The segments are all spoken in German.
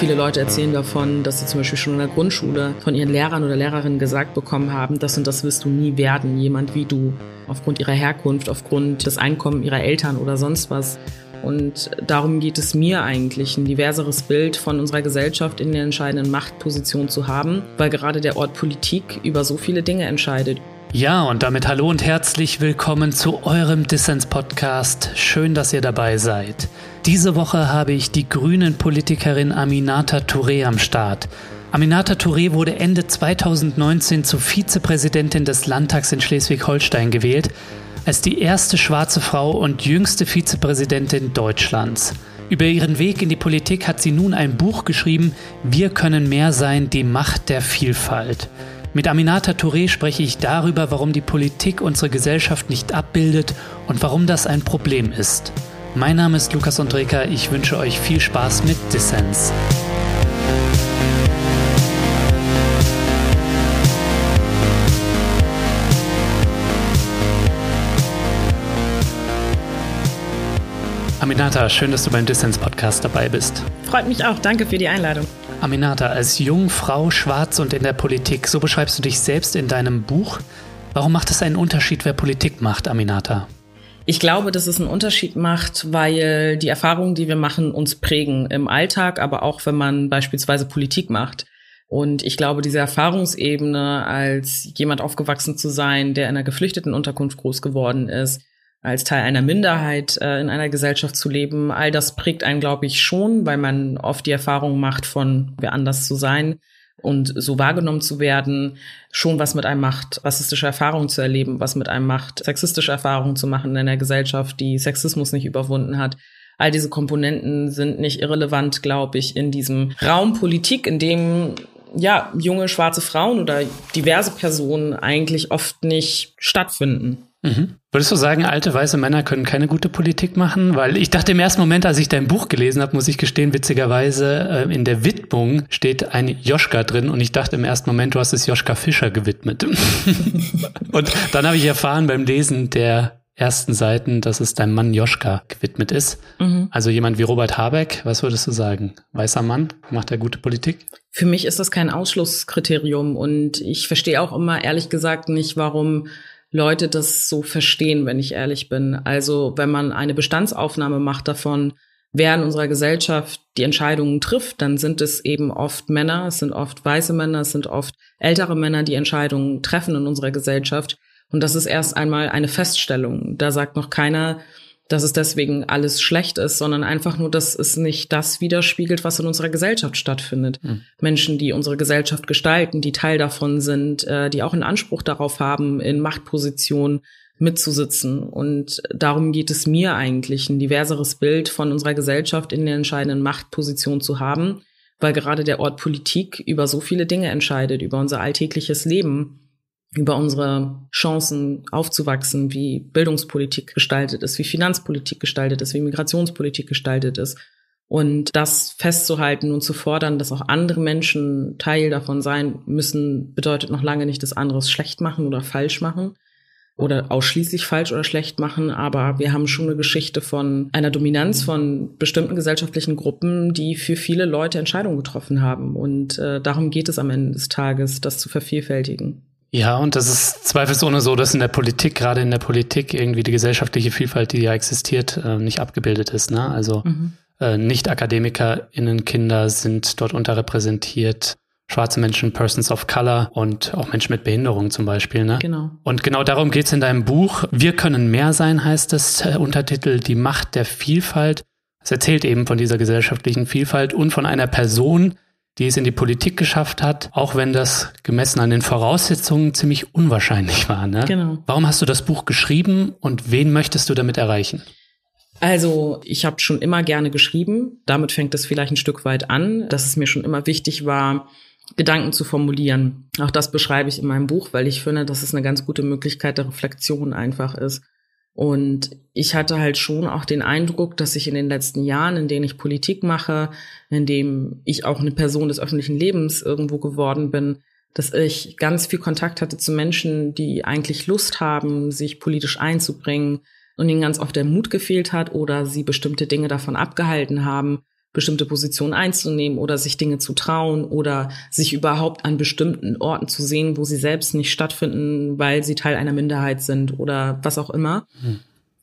Viele Leute erzählen davon, dass sie zum Beispiel schon in der Grundschule von ihren Lehrern oder Lehrerinnen gesagt bekommen haben, das und das wirst du nie werden, jemand wie du, aufgrund ihrer Herkunft, aufgrund des Einkommens ihrer Eltern oder sonst was. Und darum geht es mir eigentlich, ein diverseres Bild von unserer Gesellschaft in der entscheidenden Machtposition zu haben, weil gerade der Ort Politik über so viele Dinge entscheidet. Ja, und damit hallo und herzlich willkommen zu eurem Dissens-Podcast. Schön, dass ihr dabei seid. Diese Woche habe ich die grünen Politikerin Aminata Touré am Start. Aminata Touré wurde Ende 2019 zur Vizepräsidentin des Landtags in Schleswig-Holstein gewählt, als die erste schwarze Frau und jüngste Vizepräsidentin Deutschlands. Über ihren Weg in die Politik hat sie nun ein Buch geschrieben, Wir können mehr sein, die Macht der Vielfalt. Mit Aminata Touré spreche ich darüber, warum die Politik unsere Gesellschaft nicht abbildet und warum das ein Problem ist. Mein Name ist Lukas Andreka, ich wünsche euch viel Spaß mit Dissens. Aminata, schön, dass du beim Dissens Podcast dabei bist. Freut mich auch, danke für die Einladung. Aminata, als Jungfrau, schwarz und in der Politik, so beschreibst du dich selbst in deinem Buch. Warum macht es einen Unterschied, wer Politik macht, Aminata? Ich glaube, dass es einen Unterschied macht, weil die Erfahrungen, die wir machen, uns prägen im Alltag, aber auch wenn man beispielsweise Politik macht. Und ich glaube, diese Erfahrungsebene, als jemand aufgewachsen zu sein, der in einer geflüchteten Unterkunft groß geworden ist, als Teil einer Minderheit äh, in einer Gesellschaft zu leben, all das prägt einen, glaube ich, schon, weil man oft die Erfahrung macht, von wer anders zu sein und so wahrgenommen zu werden, schon was mit einem macht, rassistische Erfahrungen zu erleben, was mit einem macht, sexistische Erfahrungen zu machen in einer Gesellschaft, die Sexismus nicht überwunden hat. All diese Komponenten sind nicht irrelevant, glaube ich, in diesem Raum Politik, in dem ja junge schwarze Frauen oder diverse Personen eigentlich oft nicht stattfinden. Mhm. Würdest du sagen, alte weiße Männer können keine gute Politik machen? Weil ich dachte im ersten Moment, als ich dein Buch gelesen habe, muss ich gestehen, witzigerweise äh, in der Widmung steht ein Joschka drin und ich dachte im ersten Moment, du hast es Joschka Fischer gewidmet. und dann habe ich erfahren beim Lesen der ersten Seiten, dass es deinem Mann Joschka gewidmet ist. Mhm. Also jemand wie Robert Habeck, was würdest du sagen? Weißer Mann, macht er gute Politik? Für mich ist das kein Ausschlusskriterium und ich verstehe auch immer ehrlich gesagt nicht, warum Leute das so verstehen, wenn ich ehrlich bin. Also wenn man eine Bestandsaufnahme macht davon, wer in unserer Gesellschaft die Entscheidungen trifft, dann sind es eben oft Männer, es sind oft weiße Männer, es sind oft ältere Männer, die Entscheidungen treffen in unserer Gesellschaft. Und das ist erst einmal eine Feststellung. Da sagt noch keiner, dass es deswegen alles schlecht ist, sondern einfach nur, dass es nicht das widerspiegelt, was in unserer Gesellschaft stattfindet. Mhm. Menschen, die unsere Gesellschaft gestalten, die Teil davon sind, äh, die auch einen Anspruch darauf haben, in Machtpositionen mitzusitzen. Und darum geht es mir eigentlich, ein diverseres Bild von unserer Gesellschaft in der entscheidenden Machtposition zu haben, weil gerade der Ort Politik über so viele Dinge entscheidet, über unser alltägliches Leben über unsere Chancen aufzuwachsen, wie Bildungspolitik gestaltet ist, wie Finanzpolitik gestaltet ist, wie Migrationspolitik gestaltet ist. Und das festzuhalten und zu fordern, dass auch andere Menschen Teil davon sein müssen, bedeutet noch lange nicht, dass anderes schlecht machen oder falsch machen oder ausschließlich falsch oder schlecht machen. Aber wir haben schon eine Geschichte von einer Dominanz von bestimmten gesellschaftlichen Gruppen, die für viele Leute Entscheidungen getroffen haben. Und äh, darum geht es am Ende des Tages, das zu vervielfältigen. Ja, und das ist zweifelsohne so, dass in der Politik, gerade in der Politik, irgendwie die gesellschaftliche Vielfalt, die ja existiert, äh, nicht abgebildet ist. Ne? Also mhm. äh, Nicht-AkademikerInnen, Kinder sind dort unterrepräsentiert. Schwarze Menschen, Persons of Color und auch Menschen mit Behinderung zum Beispiel. Ne? Genau. Und genau darum geht's in deinem Buch. Wir können mehr sein, heißt es, äh, Untertitel Die Macht der Vielfalt. Es erzählt eben von dieser gesellschaftlichen Vielfalt und von einer Person, die es in die Politik geschafft hat, auch wenn das gemessen an den Voraussetzungen ziemlich unwahrscheinlich war. Ne? Genau. Warum hast du das Buch geschrieben und wen möchtest du damit erreichen? Also ich habe schon immer gerne geschrieben. Damit fängt es vielleicht ein Stück weit an, dass es mir schon immer wichtig war, Gedanken zu formulieren. Auch das beschreibe ich in meinem Buch, weil ich finde, dass es eine ganz gute Möglichkeit der Reflexion einfach ist. Und ich hatte halt schon auch den Eindruck, dass ich in den letzten Jahren, in denen ich Politik mache, in dem ich auch eine Person des öffentlichen Lebens irgendwo geworden bin, dass ich ganz viel Kontakt hatte zu Menschen, die eigentlich Lust haben, sich politisch einzubringen und ihnen ganz oft der Mut gefehlt hat oder sie bestimmte Dinge davon abgehalten haben, bestimmte Positionen einzunehmen oder sich Dinge zu trauen oder sich überhaupt an bestimmten Orten zu sehen, wo sie selbst nicht stattfinden, weil sie Teil einer Minderheit sind oder was auch immer. Mhm.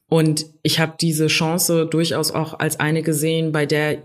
Und ich habe diese Chance durchaus auch als eine gesehen, bei der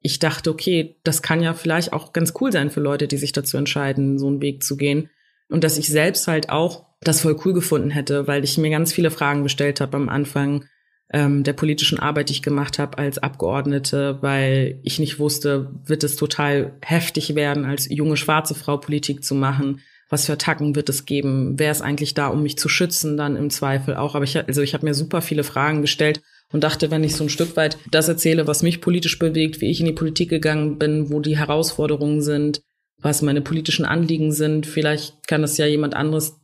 ich dachte, okay, das kann ja vielleicht auch ganz cool sein für Leute, die sich dazu entscheiden, so einen Weg zu gehen. Und dass ich selbst halt auch das voll cool gefunden hätte, weil ich mir ganz viele Fragen gestellt habe am Anfang ähm, der politischen Arbeit, die ich gemacht habe als Abgeordnete, weil ich nicht wusste, wird es total heftig werden, als junge schwarze Frau Politik zu machen. Was für Attacken wird es geben? Wer ist eigentlich da, um mich zu schützen, dann im Zweifel auch? Aber ich, also ich habe mir super viele Fragen gestellt und dachte, wenn ich so ein Stück weit das erzähle, was mich politisch bewegt, wie ich in die Politik gegangen bin, wo die Herausforderungen sind, was meine politischen Anliegen sind, vielleicht kann das ja jemand anderes,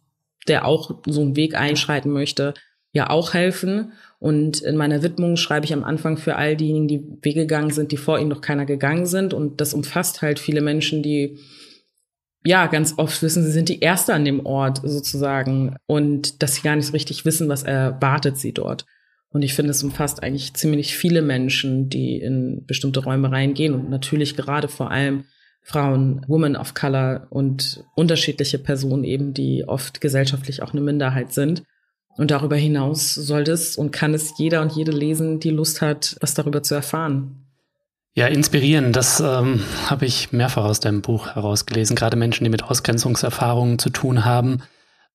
der auch so einen Weg einschreiten möchte, ja auch helfen. Und in meiner Widmung schreibe ich am Anfang für all diejenigen, die weggegangen sind, die vor ihnen noch keiner gegangen sind. Und das umfasst halt viele Menschen, die ja ganz oft wissen, sie sind die Erste an dem Ort sozusagen und dass sie gar nicht so richtig wissen, was erwartet sie dort. Und ich finde, es umfasst eigentlich ziemlich viele Menschen, die in bestimmte Räume reingehen und natürlich gerade vor allem Frauen, Women of Color und unterschiedliche Personen eben, die oft gesellschaftlich auch eine Minderheit sind. Und darüber hinaus sollte es und kann es jeder und jede lesen, die Lust hat, was darüber zu erfahren. Ja, inspirieren, das ähm, habe ich mehrfach aus deinem Buch herausgelesen. Gerade Menschen, die mit Ausgrenzungserfahrungen zu tun haben,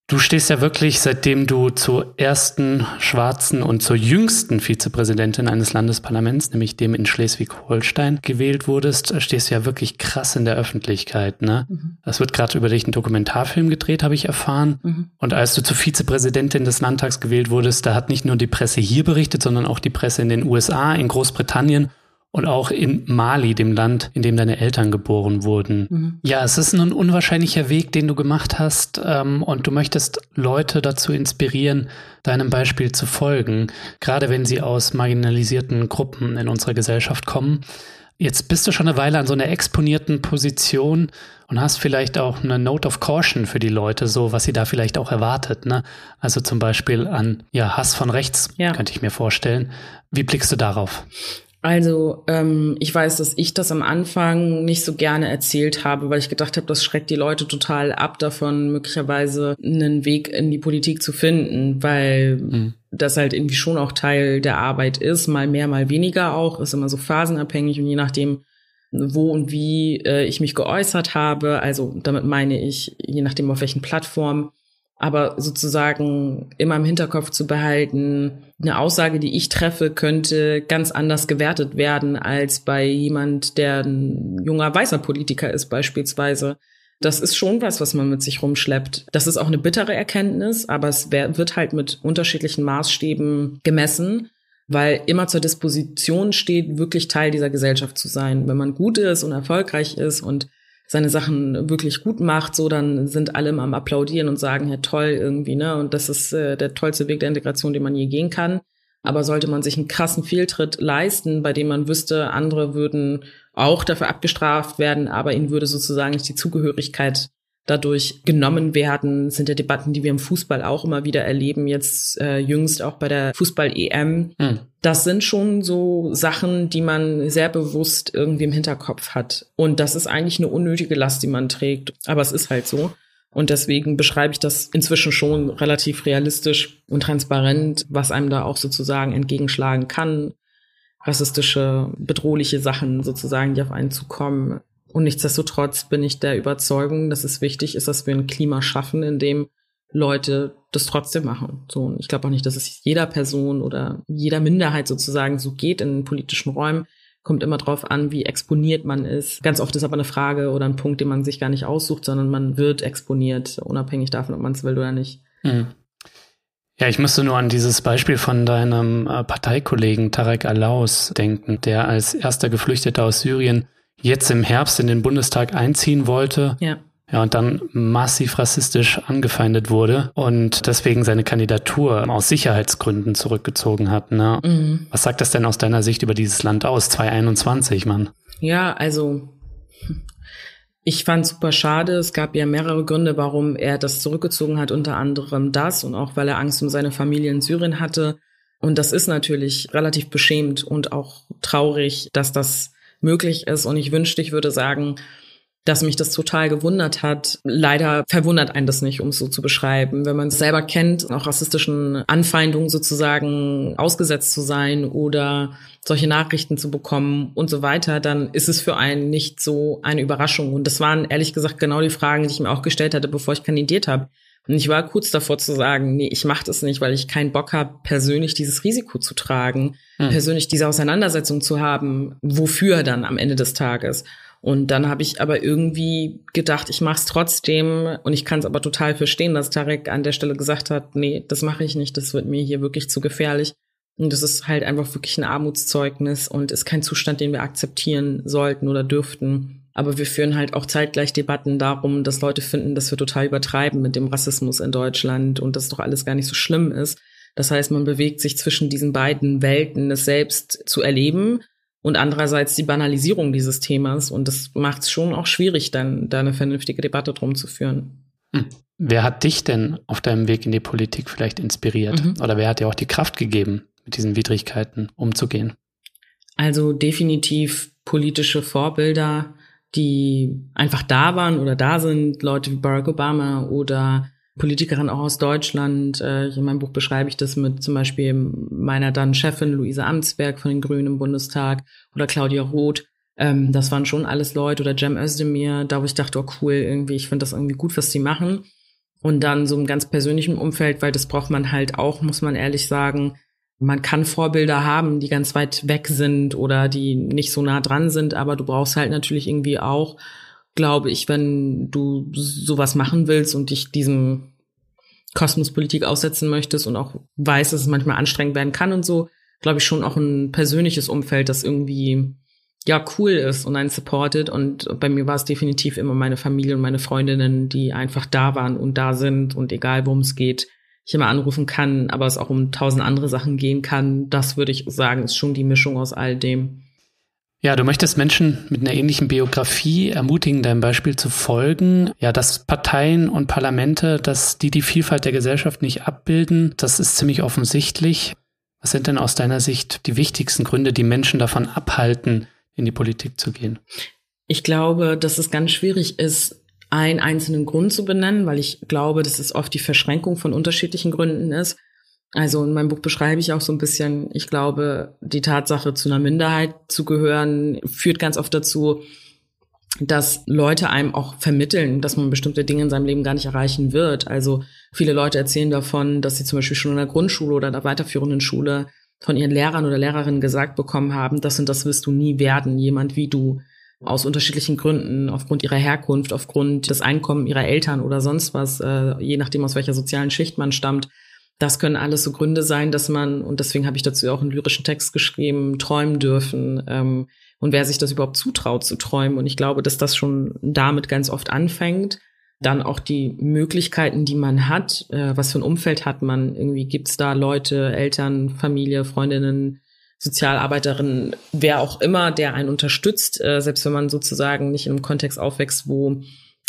Du stehst ja wirklich, seitdem du zur ersten schwarzen und zur jüngsten Vizepräsidentin eines Landesparlaments, nämlich dem in Schleswig-Holstein, gewählt wurdest, stehst du ja wirklich krass in der Öffentlichkeit. Ne? Mhm. Es wird gerade über dich ein Dokumentarfilm gedreht, habe ich erfahren. Mhm. Und als du zur Vizepräsidentin des Landtags gewählt wurdest, da hat nicht nur die Presse hier berichtet, sondern auch die Presse in den USA, in Großbritannien und auch in Mali, dem Land, in dem deine Eltern geboren wurden. Mhm. Ja, es ist ein unwahrscheinlicher Weg, den du gemacht hast ähm, und du möchtest Leute dazu inspirieren, deinem Beispiel zu folgen, gerade wenn sie aus marginalisierten Gruppen in unserer Gesellschaft kommen. Jetzt bist du schon eine Weile an so einer exponierten Position und hast vielleicht auch eine Note of Caution für die Leute, so was sie da vielleicht auch erwartet. Ne? Also zum Beispiel an ja, Hass von rechts, ja. könnte ich mir vorstellen. Wie blickst du darauf? Also ähm, ich weiß, dass ich das am Anfang nicht so gerne erzählt habe, weil ich gedacht habe, das schreckt die Leute total ab davon, möglicherweise einen Weg in die Politik zu finden, weil mhm. das halt irgendwie schon auch Teil der Arbeit ist, mal mehr, mal weniger auch, ist immer so phasenabhängig und je nachdem, wo und wie äh, ich mich geäußert habe, also damit meine ich, je nachdem auf welchen Plattformen, aber sozusagen immer im Hinterkopf zu behalten, eine Aussage, die ich treffe, könnte ganz anders gewertet werden als bei jemand, der ein junger weißer Politiker ist beispielsweise. Das ist schon was, was man mit sich rumschleppt. Das ist auch eine bittere Erkenntnis, aber es wird halt mit unterschiedlichen Maßstäben gemessen, weil immer zur Disposition steht, wirklich Teil dieser Gesellschaft zu sein. Wenn man gut ist und erfolgreich ist und seine Sachen wirklich gut macht, so dann sind alle am applaudieren und sagen, ja toll irgendwie, ne? Und das ist äh, der tollste Weg der Integration, den man je gehen kann. Aber sollte man sich einen krassen Fehltritt leisten, bei dem man wüsste, andere würden auch dafür abgestraft werden, aber ihnen würde sozusagen nicht die Zugehörigkeit dadurch genommen werden, sind ja Debatten, die wir im Fußball auch immer wieder erleben, jetzt äh, jüngst auch bei der Fußball-EM. Hm. Das sind schon so Sachen, die man sehr bewusst irgendwie im Hinterkopf hat. Und das ist eigentlich eine unnötige Last, die man trägt. Aber es ist halt so. Und deswegen beschreibe ich das inzwischen schon relativ realistisch und transparent, was einem da auch sozusagen entgegenschlagen kann. Rassistische, bedrohliche Sachen sozusagen, die auf einen zukommen. Und nichtsdestotrotz bin ich der Überzeugung, dass es wichtig ist, dass wir ein Klima schaffen, in dem Leute das trotzdem machen. So, und ich glaube auch nicht, dass es jeder Person oder jeder Minderheit sozusagen so geht in politischen Räumen. Kommt immer drauf an, wie exponiert man ist. Ganz oft ist aber eine Frage oder ein Punkt, den man sich gar nicht aussucht, sondern man wird exponiert, unabhängig davon, ob man es will oder nicht. Mhm. Ja, ich musste nur an dieses Beispiel von deinem äh, Parteikollegen Tarek Alaus denken, der als erster Geflüchteter aus Syrien jetzt im Herbst in den Bundestag einziehen wollte. Ja. Ja, und dann massiv rassistisch angefeindet wurde und deswegen seine Kandidatur aus Sicherheitsgründen zurückgezogen hat. Ne? Mhm. Was sagt das denn aus deiner Sicht über dieses Land aus, 2021, Mann? Ja, also ich fand super schade. Es gab ja mehrere Gründe, warum er das zurückgezogen hat, unter anderem das und auch weil er Angst um seine Familie in Syrien hatte. Und das ist natürlich relativ beschämt und auch traurig, dass das möglich ist. Und ich wünschte, ich würde sagen, dass mich das total gewundert hat. Leider verwundert einen das nicht, um es so zu beschreiben. Wenn man es selber kennt, auch rassistischen Anfeindungen sozusagen ausgesetzt zu sein oder solche Nachrichten zu bekommen und so weiter, dann ist es für einen nicht so eine Überraschung. Und das waren ehrlich gesagt genau die Fragen, die ich mir auch gestellt hatte, bevor ich kandidiert habe. Und ich war kurz davor zu sagen, nee, ich mache das nicht, weil ich keinen Bock habe, persönlich dieses Risiko zu tragen, hm. persönlich diese Auseinandersetzung zu haben, wofür dann am Ende des Tages. Und dann habe ich aber irgendwie gedacht, ich mache es trotzdem. Und ich kann es aber total verstehen, dass Tarek an der Stelle gesagt hat, nee, das mache ich nicht, das wird mir hier wirklich zu gefährlich. Und das ist halt einfach wirklich ein Armutszeugnis und ist kein Zustand, den wir akzeptieren sollten oder dürften. Aber wir führen halt auch zeitgleich Debatten darum, dass Leute finden, dass wir total übertreiben mit dem Rassismus in Deutschland und dass doch alles gar nicht so schlimm ist. Das heißt, man bewegt sich zwischen diesen beiden Welten, es selbst zu erleben und andererseits die Banalisierung dieses Themas. Und das macht es schon auch schwierig, dann da eine vernünftige Debatte drum zu führen. Hm. Wer hat dich denn auf deinem Weg in die Politik vielleicht inspiriert? Mhm. Oder wer hat dir auch die Kraft gegeben, mit diesen Widrigkeiten umzugehen? Also definitiv politische Vorbilder, die einfach da waren oder da sind, Leute wie Barack Obama oder Politikerin auch aus Deutschland. Äh, in meinem Buch beschreibe ich das mit zum Beispiel meiner dann Chefin Luise Amtsberg von den Grünen im Bundestag oder Claudia Roth. Ähm, das waren schon alles Leute oder Cem Özdemir, da wo ich dachte, oh cool, irgendwie, ich finde das irgendwie gut, was die machen. Und dann so im ganz persönlichen Umfeld, weil das braucht man halt auch, muss man ehrlich sagen. Man kann Vorbilder haben, die ganz weit weg sind oder die nicht so nah dran sind, aber du brauchst halt natürlich irgendwie auch glaube ich, wenn du sowas machen willst und dich diesem Kosmospolitik aussetzen möchtest und auch weißt, dass es manchmal anstrengend werden kann und so, glaube ich schon auch ein persönliches Umfeld, das irgendwie ja cool ist und einen supportet. Und bei mir war es definitiv immer meine Familie und meine Freundinnen, die einfach da waren und da sind und egal worum es geht, ich immer anrufen kann, aber es auch um tausend andere Sachen gehen kann. Das würde ich sagen, ist schon die Mischung aus all dem. Ja, du möchtest Menschen mit einer ähnlichen Biografie ermutigen, deinem Beispiel zu folgen. Ja, dass Parteien und Parlamente, dass die die Vielfalt der Gesellschaft nicht abbilden, das ist ziemlich offensichtlich. Was sind denn aus deiner Sicht die wichtigsten Gründe, die Menschen davon abhalten, in die Politik zu gehen? Ich glaube, dass es ganz schwierig ist, einen einzelnen Grund zu benennen, weil ich glaube, dass es oft die Verschränkung von unterschiedlichen Gründen ist. Also in meinem Buch beschreibe ich auch so ein bisschen, ich glaube, die Tatsache, zu einer Minderheit zu gehören, führt ganz oft dazu, dass Leute einem auch vermitteln, dass man bestimmte Dinge in seinem Leben gar nicht erreichen wird. Also viele Leute erzählen davon, dass sie zum Beispiel schon in der Grundschule oder in der weiterführenden Schule von ihren Lehrern oder Lehrerinnen gesagt bekommen haben, das und das wirst du nie werden, jemand wie du, aus unterschiedlichen Gründen, aufgrund ihrer Herkunft, aufgrund des Einkommens ihrer Eltern oder sonst was, äh, je nachdem aus welcher sozialen Schicht man stammt, das können alles so Gründe sein, dass man, und deswegen habe ich dazu auch einen lyrischen Text geschrieben, träumen dürfen. Ähm, und wer sich das überhaupt zutraut zu träumen. Und ich glaube, dass das schon damit ganz oft anfängt. Dann auch die Möglichkeiten, die man hat, äh, was für ein Umfeld hat man. Irgendwie gibt's da Leute, Eltern, Familie, Freundinnen, Sozialarbeiterinnen, wer auch immer, der einen unterstützt, äh, selbst wenn man sozusagen nicht in einem Kontext aufwächst, wo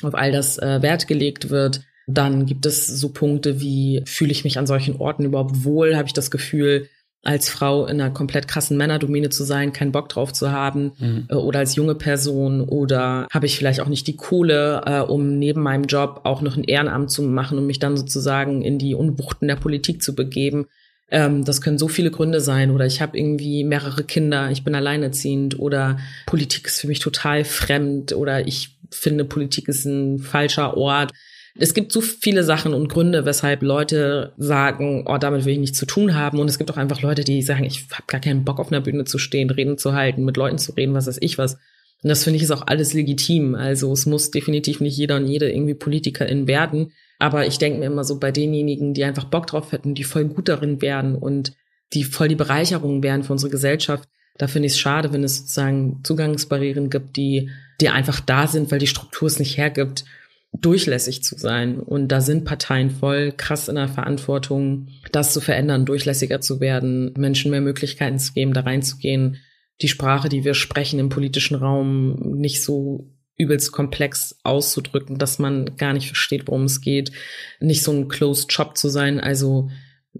auf all das äh, Wert gelegt wird. Dann gibt es so Punkte wie, fühle ich mich an solchen Orten überhaupt wohl? Habe ich das Gefühl, als Frau in einer komplett krassen Männerdomäne zu sein, keinen Bock drauf zu haben mhm. äh, oder als junge Person oder habe ich vielleicht auch nicht die Kohle, äh, um neben meinem Job auch noch ein Ehrenamt zu machen und mich dann sozusagen in die Unwuchten der Politik zu begeben. Ähm, das können so viele Gründe sein oder ich habe irgendwie mehrere Kinder, ich bin alleinerziehend oder Politik ist für mich total fremd oder ich finde Politik ist ein falscher Ort. Es gibt so viele Sachen und Gründe, weshalb Leute sagen, oh, damit will ich nichts zu tun haben. Und es gibt auch einfach Leute, die sagen, ich habe gar keinen Bock auf einer Bühne zu stehen, Reden zu halten, mit Leuten zu reden, was weiß ich was. Und das finde ich ist auch alles legitim. Also es muss definitiv nicht jeder und jede irgendwie Politikerin werden. Aber ich denke mir immer so bei denjenigen, die einfach Bock drauf hätten, die voll gut darin werden und die voll die Bereicherung wären für unsere Gesellschaft, da finde ich es schade, wenn es sozusagen Zugangsbarrieren gibt, die, die einfach da sind, weil die Struktur es nicht hergibt durchlässig zu sein. Und da sind Parteien voll krass in der Verantwortung, das zu verändern, durchlässiger zu werden, Menschen mehr Möglichkeiten zu geben, da reinzugehen, die Sprache, die wir sprechen im politischen Raum, nicht so übelst komplex auszudrücken, dass man gar nicht versteht, worum es geht, nicht so ein closed shop zu sein. Also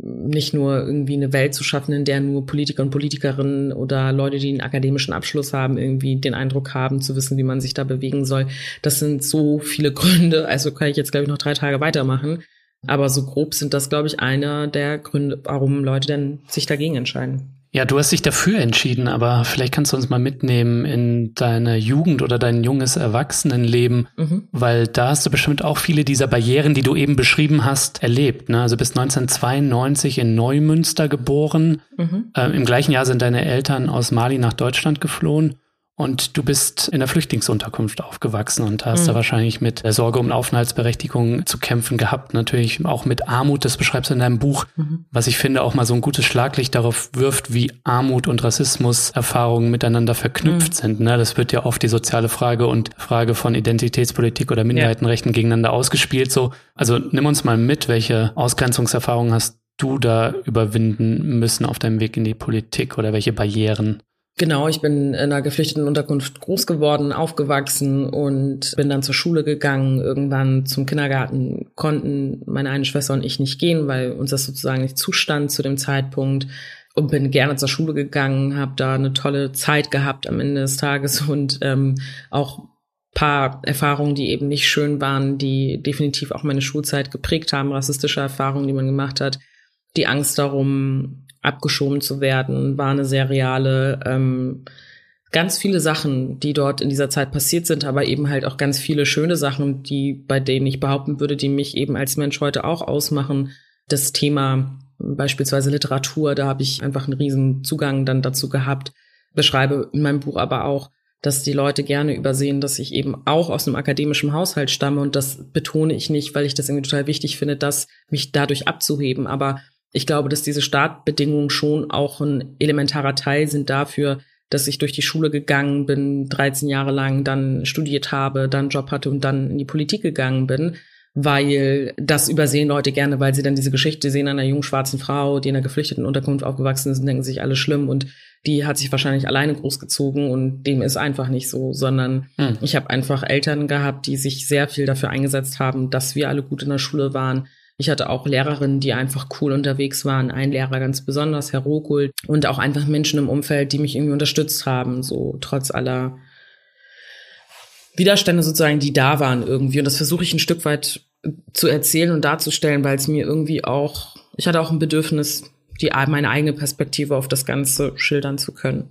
nicht nur irgendwie eine Welt zu schaffen, in der nur Politiker und Politikerinnen oder Leute, die einen akademischen Abschluss haben, irgendwie den Eindruck haben, zu wissen, wie man sich da bewegen soll. Das sind so viele Gründe. Also kann ich jetzt, glaube ich, noch drei Tage weitermachen. Aber so grob sind das, glaube ich, einer der Gründe, warum Leute denn sich dagegen entscheiden. Ja, du hast dich dafür entschieden, aber vielleicht kannst du uns mal mitnehmen in deine Jugend oder dein junges Erwachsenenleben, mhm. weil da hast du bestimmt auch viele dieser Barrieren, die du eben beschrieben hast, erlebt. Ne? Also bist 1992 in Neumünster geboren. Mhm. Äh, Im gleichen Jahr sind deine Eltern aus Mali nach Deutschland geflohen. Und du bist in der Flüchtlingsunterkunft aufgewachsen und hast mhm. da wahrscheinlich mit der Sorge um Aufenthaltsberechtigung zu kämpfen gehabt. Natürlich auch mit Armut, das beschreibst du in deinem Buch, mhm. was ich finde auch mal so ein gutes Schlaglicht darauf wirft, wie Armut und Rassismuserfahrungen miteinander verknüpft mhm. sind. Ne? Das wird ja oft die soziale Frage und Frage von Identitätspolitik oder Minderheitenrechten ja. gegeneinander ausgespielt. So, also nimm uns mal mit, welche Ausgrenzungserfahrungen hast du da überwinden müssen auf deinem Weg in die Politik oder welche Barrieren? Genau, ich bin in einer geflüchteten Unterkunft groß geworden, aufgewachsen und bin dann zur Schule gegangen. Irgendwann zum Kindergarten konnten meine eine Schwester und ich nicht gehen, weil uns das sozusagen nicht zustand zu dem Zeitpunkt. Und bin gerne zur Schule gegangen, habe da eine tolle Zeit gehabt am Ende des Tages und ähm, auch paar Erfahrungen, die eben nicht schön waren, die definitiv auch meine Schulzeit geprägt haben, rassistische Erfahrungen, die man gemacht hat. Die Angst darum, abgeschoben zu werden, war eine sehr reale. Ähm, ganz viele Sachen, die dort in dieser Zeit passiert sind, aber eben halt auch ganz viele schöne Sachen, die bei denen ich behaupten würde, die mich eben als Mensch heute auch ausmachen. Das Thema beispielsweise Literatur, da habe ich einfach einen riesen Zugang dann dazu gehabt. Beschreibe in meinem Buch aber auch, dass die Leute gerne übersehen, dass ich eben auch aus einem akademischen Haushalt stamme und das betone ich nicht, weil ich das irgendwie total wichtig finde, das mich dadurch abzuheben. Aber ich glaube, dass diese Startbedingungen schon auch ein elementarer Teil sind dafür, dass ich durch die Schule gegangen bin, 13 Jahre lang dann studiert habe, dann Job hatte und dann in die Politik gegangen bin, weil das übersehen Leute gerne, weil sie dann diese Geschichte sehen einer jungen schwarzen Frau, die in einer geflüchteten Unterkunft aufgewachsen ist und denken sich alle schlimm und die hat sich wahrscheinlich alleine großgezogen und dem ist einfach nicht so, sondern hm. ich habe einfach Eltern gehabt, die sich sehr viel dafür eingesetzt haben, dass wir alle gut in der Schule waren, ich hatte auch Lehrerinnen, die einfach cool unterwegs waren. Ein Lehrer ganz besonders, Herr Rohkult. Und auch einfach Menschen im Umfeld, die mich irgendwie unterstützt haben, so trotz aller Widerstände sozusagen, die da waren irgendwie. Und das versuche ich ein Stück weit zu erzählen und darzustellen, weil es mir irgendwie auch, ich hatte auch ein Bedürfnis, die, meine eigene Perspektive auf das Ganze schildern zu können.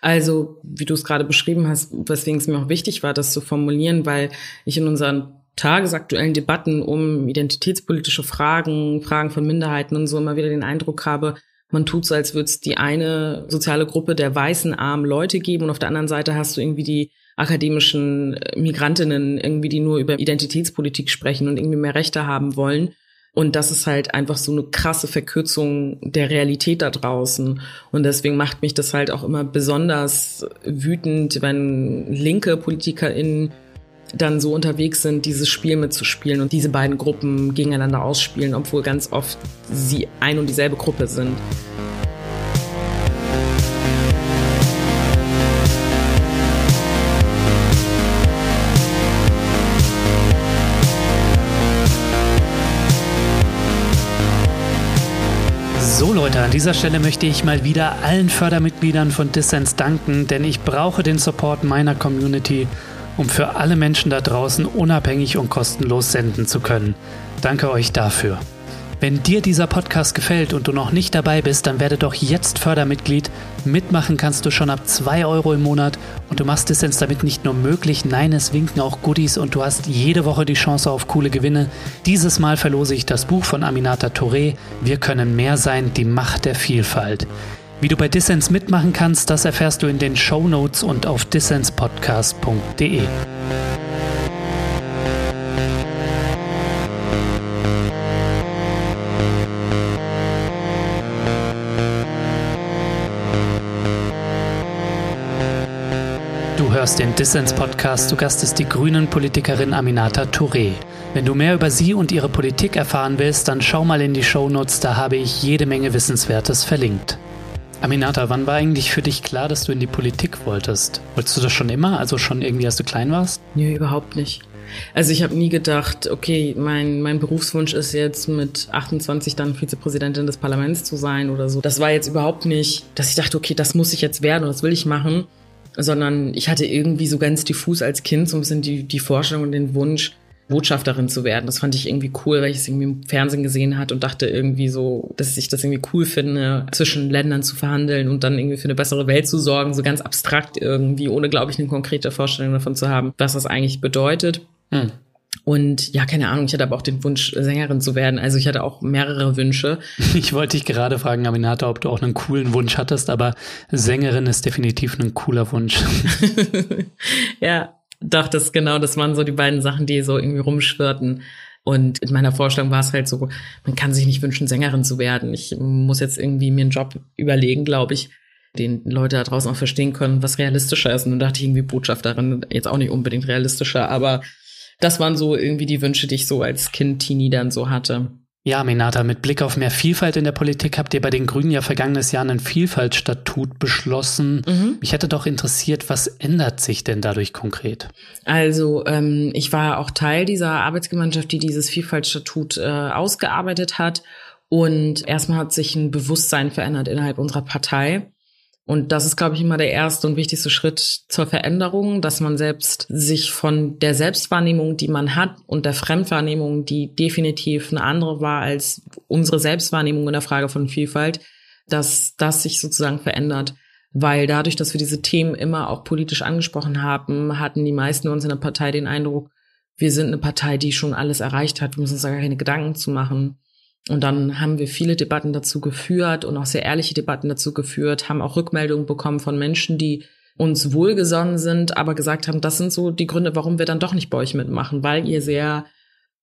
Also, wie du es gerade beschrieben hast, weswegen es mir auch wichtig war, das zu formulieren, weil ich in unseren tagesaktuellen Debatten um identitätspolitische Fragen, Fragen von Minderheiten und so immer wieder den Eindruck habe, man tut so, als würde es die eine soziale Gruppe der weißen, armen Leute geben und auf der anderen Seite hast du irgendwie die akademischen äh, Migrantinnen, irgendwie, die nur über Identitätspolitik sprechen und irgendwie mehr Rechte haben wollen. Und das ist halt einfach so eine krasse Verkürzung der Realität da draußen. Und deswegen macht mich das halt auch immer besonders wütend, wenn linke PolitikerInnen dann so unterwegs sind, dieses Spiel mitzuspielen und diese beiden Gruppen gegeneinander ausspielen, obwohl ganz oft sie ein und dieselbe Gruppe sind. So Leute, an dieser Stelle möchte ich mal wieder allen Fördermitgliedern von Dissens danken, denn ich brauche den Support meiner Community um für alle Menschen da draußen unabhängig und kostenlos senden zu können. Danke euch dafür. Wenn dir dieser Podcast gefällt und du noch nicht dabei bist, dann werde doch jetzt Fördermitglied. Mitmachen kannst du schon ab 2 Euro im Monat und du machst Dissens damit nicht nur möglich, nein, es winken auch Goodies und du hast jede Woche die Chance auf coole Gewinne. Dieses Mal verlose ich das Buch von Aminata Touré, Wir können mehr sein, die Macht der Vielfalt. Wie du bei Dissens mitmachen kannst, das erfährst du in den Show Notes und auf dissenspodcast.de. Du hörst den Dissens Podcast. Zu Gast ist die grünen Politikerin Aminata Touré. Wenn du mehr über sie und ihre Politik erfahren willst, dann schau mal in die Show Notes, da habe ich jede Menge Wissenswertes verlinkt. Aminata, wann war eigentlich für dich klar, dass du in die Politik wolltest? Wolltest du das schon immer? Also schon irgendwie, als du klein warst? Nee, überhaupt nicht. Also ich habe nie gedacht, okay, mein, mein Berufswunsch ist jetzt mit 28 dann Vizepräsidentin des Parlaments zu sein oder so. Das war jetzt überhaupt nicht, dass ich dachte, okay, das muss ich jetzt werden und das will ich machen, sondern ich hatte irgendwie so ganz diffus als Kind so ein bisschen die, die Vorstellung und den Wunsch, Botschafterin zu werden. Das fand ich irgendwie cool, weil ich es irgendwie im Fernsehen gesehen hat und dachte irgendwie so, dass ich das irgendwie cool finde, zwischen Ländern zu verhandeln und dann irgendwie für eine bessere Welt zu sorgen, so ganz abstrakt irgendwie, ohne, glaube ich, eine konkrete Vorstellung davon zu haben, was das eigentlich bedeutet. Hm. Und ja, keine Ahnung, ich hatte aber auch den Wunsch, Sängerin zu werden. Also ich hatte auch mehrere Wünsche. Ich wollte dich gerade fragen, Aminata, ob du auch einen coolen Wunsch hattest, aber Sängerin ist definitiv ein cooler Wunsch. ja, doch, das genau, das waren so die beiden Sachen, die so irgendwie rumschwirrten. Und in meiner Vorstellung war es halt so, man kann sich nicht wünschen, Sängerin zu werden. Ich muss jetzt irgendwie mir einen Job überlegen, glaube ich, den Leute da draußen auch verstehen können, was realistischer ist. Und dann dachte ich irgendwie Botschafterin, jetzt auch nicht unbedingt realistischer, aber das waren so irgendwie die Wünsche, die ich so als Kind, Teenie dann so hatte. Ja, Minata, mit Blick auf mehr Vielfalt in der Politik habt ihr bei den Grünen ja vergangenes Jahr einen Vielfaltstatut beschlossen. Mhm. Mich hätte doch interessiert, was ändert sich denn dadurch konkret? Also ähm, ich war auch Teil dieser Arbeitsgemeinschaft, die dieses Vielfaltstatut äh, ausgearbeitet hat. Und erstmal hat sich ein Bewusstsein verändert innerhalb unserer Partei. Und das ist, glaube ich, immer der erste und wichtigste Schritt zur Veränderung, dass man selbst sich von der Selbstwahrnehmung, die man hat, und der Fremdwahrnehmung, die definitiv eine andere war als unsere Selbstwahrnehmung in der Frage von Vielfalt, dass das sich sozusagen verändert. Weil dadurch, dass wir diese Themen immer auch politisch angesprochen haben, hatten die meisten uns in der Partei den Eindruck, wir sind eine Partei, die schon alles erreicht hat, wir müssen uns da gar keine Gedanken zu machen. Und dann haben wir viele Debatten dazu geführt und auch sehr ehrliche Debatten dazu geführt, haben auch Rückmeldungen bekommen von Menschen, die uns wohlgesonnen sind, aber gesagt haben, das sind so die Gründe, warum wir dann doch nicht bei euch mitmachen, weil ihr sehr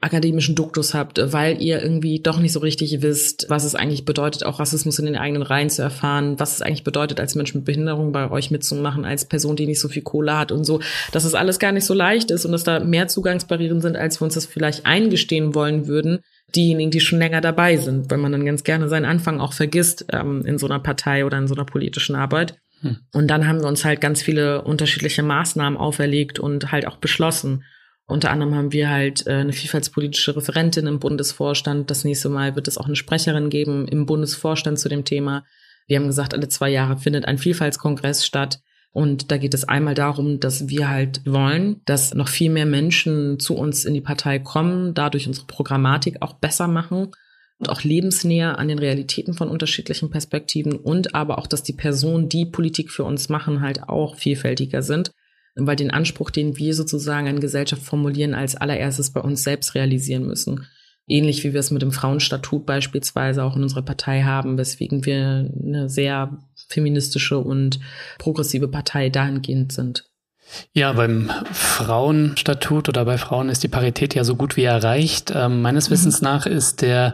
akademischen Duktus habt, weil ihr irgendwie doch nicht so richtig wisst, was es eigentlich bedeutet, auch Rassismus in den eigenen Reihen zu erfahren, was es eigentlich bedeutet, als Mensch mit Behinderung bei euch mitzumachen, als Person, die nicht so viel Kohle hat und so, dass es alles gar nicht so leicht ist und dass da mehr Zugangsbarrieren sind, als wir uns das vielleicht eingestehen wollen würden, diejenigen, die schon länger dabei sind, weil man dann ganz gerne seinen Anfang auch vergisst ähm, in so einer Partei oder in so einer politischen Arbeit. Hm. Und dann haben wir uns halt ganz viele unterschiedliche Maßnahmen auferlegt und halt auch beschlossen. Unter anderem haben wir halt äh, eine vielfaltspolitische Referentin im Bundesvorstand. Das nächste Mal wird es auch eine Sprecherin geben im Bundesvorstand zu dem Thema. Wir haben gesagt, alle zwei Jahre findet ein Vielfaltskongress statt. Und da geht es einmal darum, dass wir halt wollen, dass noch viel mehr Menschen zu uns in die Partei kommen, dadurch unsere Programmatik auch besser machen und auch lebensnäher an den Realitäten von unterschiedlichen Perspektiven und aber auch, dass die Personen, die Politik für uns machen, halt auch vielfältiger sind, weil den Anspruch, den wir sozusagen an Gesellschaft formulieren, als allererstes bei uns selbst realisieren müssen. Ähnlich wie wir es mit dem Frauenstatut beispielsweise auch in unserer Partei haben, weswegen wir eine sehr feministische und progressive Partei dahingehend sind. Ja, beim Frauenstatut oder bei Frauen ist die Parität ja so gut wie erreicht. Ähm, meines mhm. Wissens nach ist der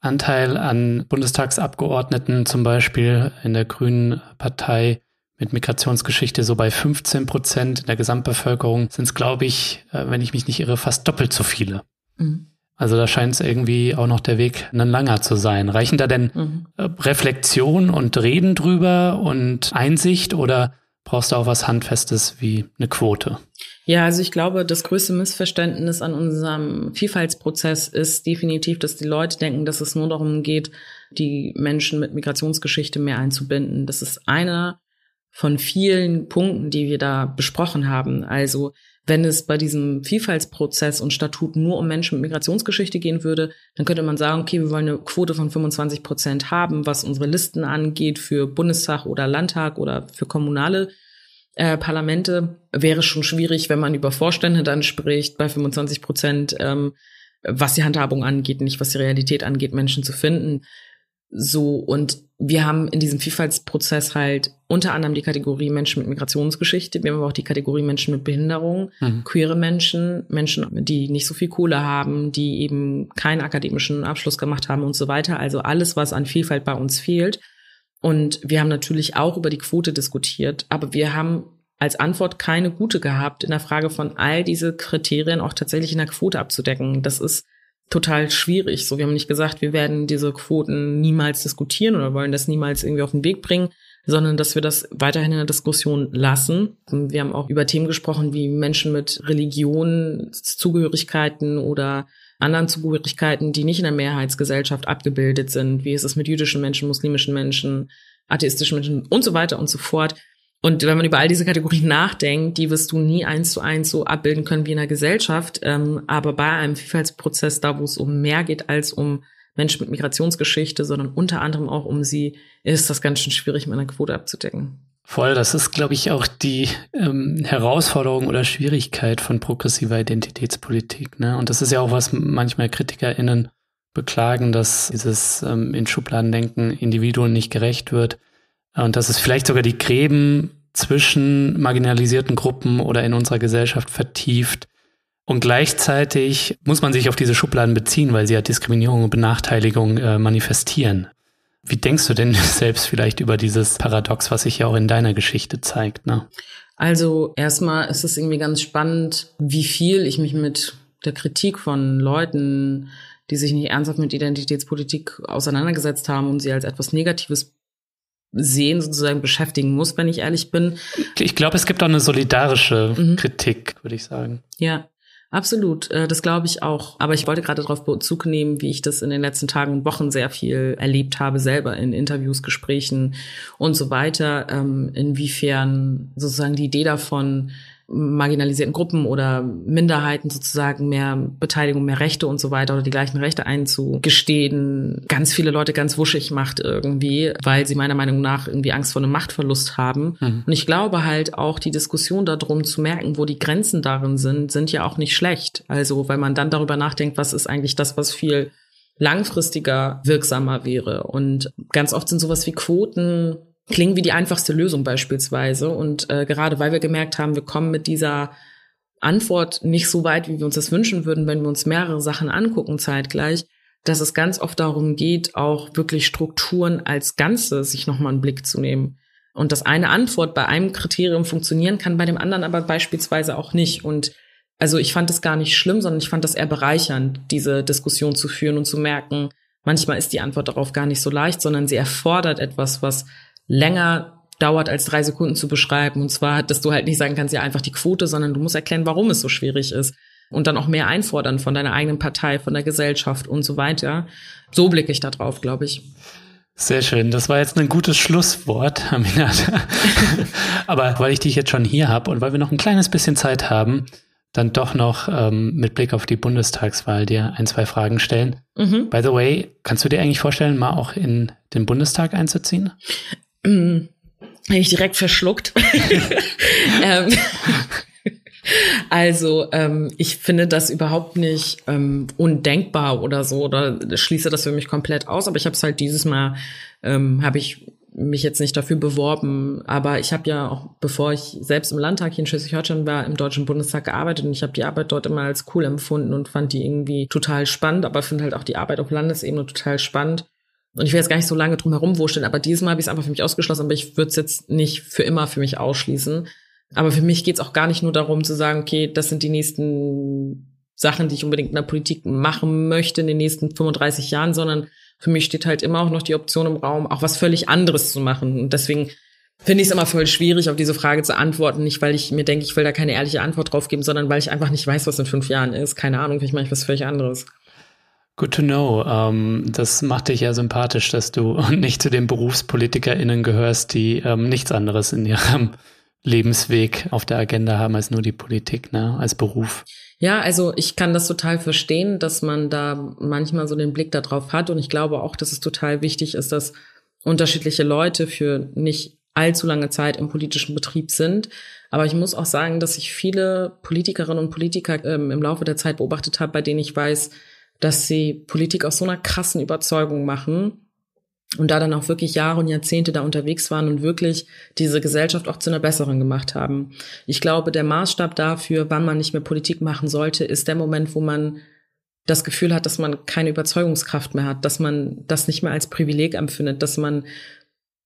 Anteil an Bundestagsabgeordneten zum Beispiel in der Grünen Partei mit Migrationsgeschichte so bei 15 Prozent. In der Gesamtbevölkerung sind es, glaube ich, äh, wenn ich mich nicht irre, fast doppelt so viele. Mhm. Also da scheint es irgendwie auch noch der Weg ein langer zu sein. Reichen da denn mhm. Äh, Reflexion und Reden drüber und Einsicht oder brauchst du auch was Handfestes wie eine Quote? Ja, also ich glaube, das größte Missverständnis an unserem Vielfaltsprozess ist definitiv, dass die Leute denken, dass es nur darum geht, die Menschen mit Migrationsgeschichte mehr einzubinden. Das ist einer von vielen Punkten, die wir da besprochen haben. Also wenn es bei diesem Vielfaltsprozess und Statut nur um Menschen mit Migrationsgeschichte gehen würde, dann könnte man sagen, okay, wir wollen eine Quote von 25 Prozent haben, was unsere Listen angeht für Bundestag oder Landtag oder für kommunale äh, Parlamente. Wäre schon schwierig, wenn man über Vorstände dann spricht, bei 25 Prozent, ähm, was die Handhabung angeht, nicht was die Realität angeht, Menschen zu finden. So, und wir haben in diesem Vielfaltsprozess halt unter anderem die Kategorie Menschen mit Migrationsgeschichte, wir haben aber auch die Kategorie Menschen mit Behinderung, mhm. queere Menschen, Menschen, die nicht so viel Kohle haben, die eben keinen akademischen Abschluss gemacht haben und so weiter. Also alles, was an Vielfalt bei uns fehlt. Und wir haben natürlich auch über die Quote diskutiert, aber wir haben als Antwort keine gute gehabt in der Frage von all diese Kriterien auch tatsächlich in der Quote abzudecken. Das ist total schwierig. So, wir haben nicht gesagt, wir werden diese Quoten niemals diskutieren oder wollen das niemals irgendwie auf den Weg bringen. sondern dass wir das weiterhin in der Diskussion lassen. Wir haben auch über Themen gesprochen wie Menschen mit Religionszugehörigkeiten oder anderen Zugehörigkeiten, die nicht in der Mehrheitsgesellschaft abgebildet sind. Wie ist es mit jüdischen Menschen, muslimischen Menschen, atheistischen Menschen und so weiter und so fort. Und wenn man über all diese Kategorien nachdenkt, die wirst du nie eins zu eins so abbilden können wie in der Gesellschaft. Ähm, aber bei einem Vielfaltsprozess, da wo es um mehr geht als um Menschen mit Migrationsgeschichte, sondern unter anderem auch um sie, ist das ganz schön schwierig, mit einer Quote abzudecken. Voll, das ist, glaube ich, auch die ähm, Herausforderung oder Schwierigkeit von progressiver Identitätspolitik. Ne? Und das ist ja auch, was manchmal KritikerInnen beklagen, dass dieses ähm, in Schubladendenken Individuen nicht gerecht wird. Und dass es vielleicht sogar die Gräben zwischen marginalisierten Gruppen oder in unserer Gesellschaft vertieft. Und gleichzeitig muss man sich auf diese Schubladen beziehen, weil sie ja Diskriminierung und Benachteiligung äh, manifestieren. Wie denkst du denn selbst vielleicht über dieses Paradox, was sich ja auch in deiner Geschichte zeigt? Ne? Also erstmal ist es irgendwie ganz spannend, wie viel ich mich mit der Kritik von Leuten, die sich nicht ernsthaft mit Identitätspolitik auseinandergesetzt haben und sie als etwas Negatives sehen, sozusagen beschäftigen muss, wenn ich ehrlich bin. Ich glaube, es gibt auch eine solidarische mhm. Kritik, würde ich sagen. Ja, Absolut, äh, das glaube ich auch. Aber ich wollte gerade darauf Bezug nehmen, wie ich das in den letzten Tagen und Wochen sehr viel erlebt habe, selber in Interviews, Gesprächen und so weiter. Ähm, inwiefern sozusagen die Idee davon, marginalisierten Gruppen oder Minderheiten sozusagen mehr Beteiligung, mehr Rechte und so weiter oder die gleichen Rechte einzugestehen, ganz viele Leute ganz wuschig macht irgendwie, weil sie meiner Meinung nach irgendwie Angst vor einem Machtverlust haben. Mhm. Und ich glaube halt auch die Diskussion darum zu merken, wo die Grenzen darin sind, sind ja auch nicht schlecht. Also, weil man dann darüber nachdenkt, was ist eigentlich das, was viel langfristiger wirksamer wäre. Und ganz oft sind sowas wie Quoten klingen wie die einfachste Lösung beispielsweise. Und äh, gerade weil wir gemerkt haben, wir kommen mit dieser Antwort nicht so weit, wie wir uns das wünschen würden, wenn wir uns mehrere Sachen angucken zeitgleich, dass es ganz oft darum geht, auch wirklich Strukturen als Ganze sich nochmal einen Blick zu nehmen. Und dass eine Antwort bei einem Kriterium funktionieren kann, bei dem anderen aber beispielsweise auch nicht. Und also ich fand es gar nicht schlimm, sondern ich fand das eher bereichernd, diese Diskussion zu führen und zu merken, manchmal ist die Antwort darauf gar nicht so leicht, sondern sie erfordert etwas, was länger dauert als drei Sekunden zu beschreiben. Und zwar, dass du halt nicht sagen kannst, ja einfach die Quote, sondern du musst erklären, warum es so schwierig ist. Und dann auch mehr einfordern von deiner eigenen Partei, von der Gesellschaft und so weiter. So blicke ich da drauf, glaube ich. Sehr schön. Das war jetzt ein gutes Schlusswort, Aminata. Aber weil ich dich jetzt schon hier habe und weil wir noch ein kleines bisschen Zeit haben, dann doch noch ähm, mit Blick auf die Bundestagswahl dir ein, zwei Fragen stellen. Mhm. By the way, kannst du dir eigentlich vorstellen, mal auch in den Bundestag einzuziehen? Mm, ich direkt verschluckt. ähm, also ähm, ich finde das überhaupt nicht ähm, undenkbar oder so oder schließe das für mich komplett aus. Aber ich habe es halt dieses Mal ähm, habe ich mich jetzt nicht dafür beworben, aber ich habe ja auch, bevor ich selbst im Landtag hier in Schleswig-Holstein war, im Deutschen Bundestag gearbeitet und ich habe die Arbeit dort immer als cool empfunden und fand die irgendwie total spannend, aber finde halt auch die Arbeit auf Landesebene total spannend. Und ich will jetzt gar nicht so lange drum herum wurschteln, aber dieses Mal habe ich es einfach für mich ausgeschlossen, aber ich würde es jetzt nicht für immer für mich ausschließen. Aber für mich geht es auch gar nicht nur darum zu sagen, okay, das sind die nächsten Sachen, die ich unbedingt in der Politik machen möchte in den nächsten 35 Jahren, sondern für mich steht halt immer auch noch die Option im Raum, auch was völlig anderes zu machen. Und deswegen finde ich es immer voll schwierig, auf diese Frage zu antworten. Nicht, weil ich mir denke, ich will da keine ehrliche Antwort drauf geben, sondern weil ich einfach nicht weiß, was in fünf Jahren ist. Keine Ahnung, vielleicht mache ich was völlig anderes. Good to know. Ähm, das macht dich ja sympathisch, dass du nicht zu den BerufspolitikerInnen gehörst, die ähm, nichts anderes in ihrem Lebensweg auf der Agenda haben als nur die Politik, ne, als Beruf. Ja, also ich kann das total verstehen, dass man da manchmal so den Blick darauf hat. Und ich glaube auch, dass es total wichtig ist, dass unterschiedliche Leute für nicht allzu lange Zeit im politischen Betrieb sind. Aber ich muss auch sagen, dass ich viele Politikerinnen und Politiker ähm, im Laufe der Zeit beobachtet habe, bei denen ich weiß, dass sie Politik aus so einer krassen Überzeugung machen und da dann auch wirklich Jahre und Jahrzehnte da unterwegs waren und wirklich diese Gesellschaft auch zu einer besseren gemacht haben. Ich glaube, der Maßstab dafür, wann man nicht mehr Politik machen sollte, ist der Moment, wo man das Gefühl hat, dass man keine Überzeugungskraft mehr hat, dass man das nicht mehr als Privileg empfindet, dass man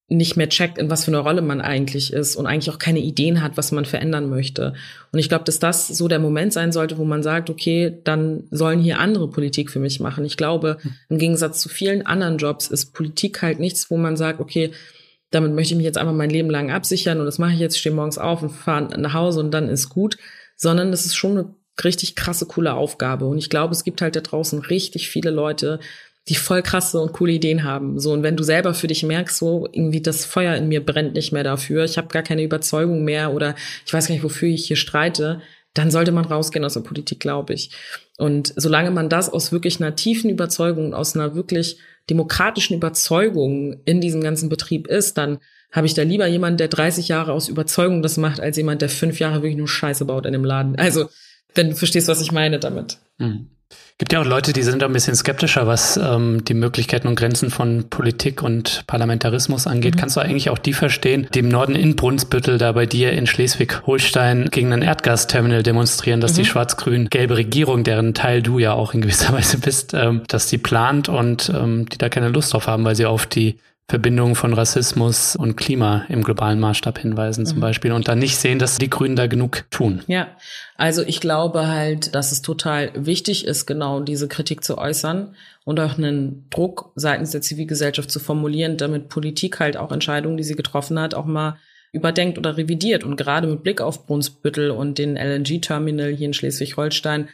nicht mehr checkt, in was für eine Rolle man eigentlich ist und eigentlich auch keine Ideen hat, was man verändern möchte. Und ich glaube, dass das so der Moment sein sollte, wo man sagt, okay, dann sollen hier andere Politik für mich machen. Ich glaube, im Gegensatz zu vielen anderen Jobs ist Politik halt nichts, wo man sagt, okay, damit möchte ich mich jetzt einfach mein Leben lang absichern und das mache ich jetzt, stehe morgens auf und fahre nach Hause und dann ist gut, sondern das ist schon eine richtig krasse, coole Aufgabe. Und ich glaube, es gibt halt da draußen richtig viele Leute, die voll krasse und coole Ideen haben. So, und wenn du selber für dich merkst, so irgendwie das Feuer in mir brennt nicht mehr dafür, ich habe gar keine Überzeugung mehr oder ich weiß gar nicht, wofür ich hier streite, dann sollte man rausgehen aus der Politik, glaube ich. Und solange man das aus wirklich einer tiefen Überzeugung, aus einer wirklich demokratischen Überzeugung in diesem ganzen Betrieb ist, dann habe ich da lieber jemanden, der 30 Jahre aus Überzeugung das macht, als jemand, der fünf Jahre wirklich nur Scheiße baut in dem Laden. Also, wenn du verstehst, was ich meine damit. Mhm. Gibt ja auch Leute, die sind ein bisschen skeptischer, was ähm, die Möglichkeiten und Grenzen von Politik und Parlamentarismus angeht. Mhm. Kannst du eigentlich auch die verstehen, die im Norden in Brunsbüttel da bei dir in Schleswig-Holstein gegen ein Erdgasterminal demonstrieren, dass mhm. die schwarz-grün-gelbe Regierung, deren Teil du ja auch in gewisser Weise bist, ähm, dass die plant und ähm, die da keine Lust drauf haben, weil sie auf die Verbindungen von Rassismus und Klima im globalen Maßstab hinweisen zum mhm. Beispiel und dann nicht sehen, dass die Grünen da genug tun. Ja, also ich glaube halt, dass es total wichtig ist, genau diese Kritik zu äußern und auch einen Druck seitens der Zivilgesellschaft zu formulieren, damit Politik halt auch Entscheidungen, die sie getroffen hat, auch mal überdenkt oder revidiert. Und gerade mit Blick auf Brunsbüttel und den LNG-Terminal hier in Schleswig-Holstein